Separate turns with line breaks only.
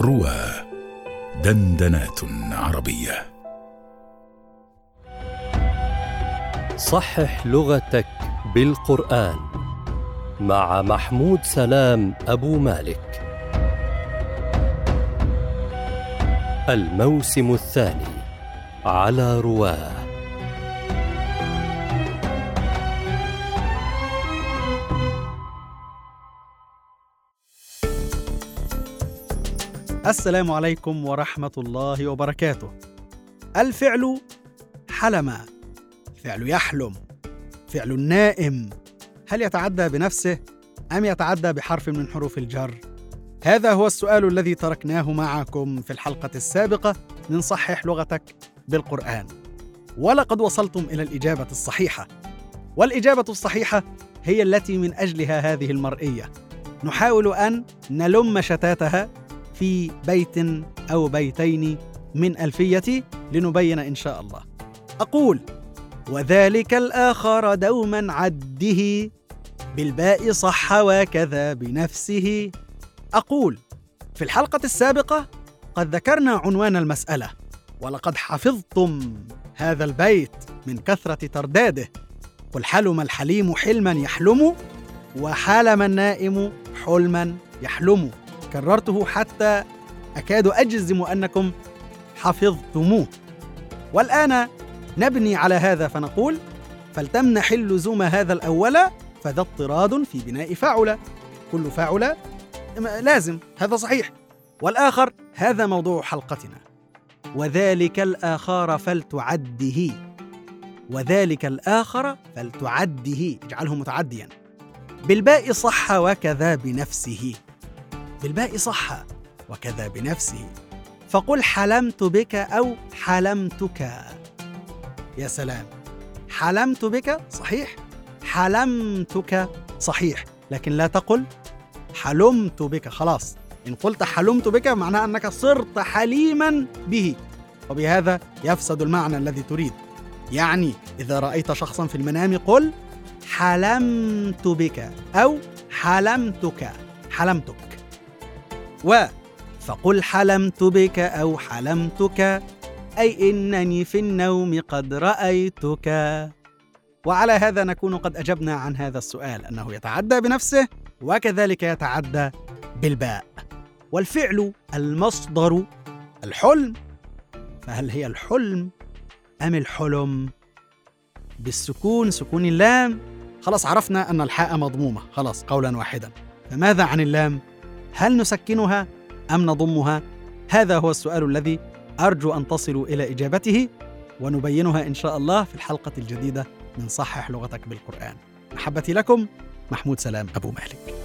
روى دندنات عربية.
صحح لغتك بالقرآن مع محمود سلام أبو مالك. الموسم الثاني على رواه.
السلام عليكم ورحمة الله وبركاته. الفعل حلم، فعل يحلم، فعل النائم، هل يتعدى بنفسه أم يتعدى بحرف من حروف الجر؟ هذا هو السؤال الذي تركناه معكم في الحلقة السابقة من صحح لغتك بالقرآن. ولقد وصلتم إلى الإجابة الصحيحة. والإجابة الصحيحة هي التي من أجلها هذه المرئية. نحاول أن نلم شتاتها في بيت أو بيتين من الفيتي لنبين إن شاء الله. أقول وذلك الآخر دوما عده بالباء صح وكذا بنفسه. أقول في الحلقة السابقة قد ذكرنا عنوان المسألة ولقد حفظتم هذا البيت من كثرة ترداده. قل حلم الحليم حلما يحلم وحلم النائم حلما يحلم. كررته حتى أكاد أجزم أنكم حفظتموه. والآن نبني على هذا فنقول فلتمنح اللزوم هذا الأول فذا اضطراد في بناء فعل كل فعل لازم هذا صحيح. والآخر هذا موضوع حلقتنا. وذلك الآخر فلتعده. وذلك الآخر فلتعده. اجعله متعديا. بالباء صح وكذا بنفسه. بالباء صح وكذا بنفسه فقل حلمت بك أو حلمتك. يا سلام. حلمت بك صحيح. حلمتك صحيح. لكن لا تقل حلمت بك. خلاص. إن قلت حلمت بك معناه أنك صرت حليما به. وبهذا يفسد المعنى الذي تريد. يعني إذا رأيت شخصا في المنام قل حلمت بك أو حلمتك. حلمتك. و فقل حلمت بك أو حلمتك أي إنني في النوم قد رأيتك. وعلى هذا نكون قد أجبنا عن هذا السؤال أنه يتعدى بنفسه وكذلك يتعدى بالباء. والفعل المصدر الحلم فهل هي الحلم أم الحلم؟ بالسكون سكون اللام. خلاص عرفنا أن الحاء مضمومة. خلاص قولا واحدا. فماذا عن اللام؟ هل نسكنها أم نضمها؟ هذا هو السؤال الذي أرجو أن تصلوا إلى إجابته ونبينها إن شاء الله في الحلقة الجديدة من صحح لغتك بالقرآن. محبتي لكم محمود سلام أبو مالك.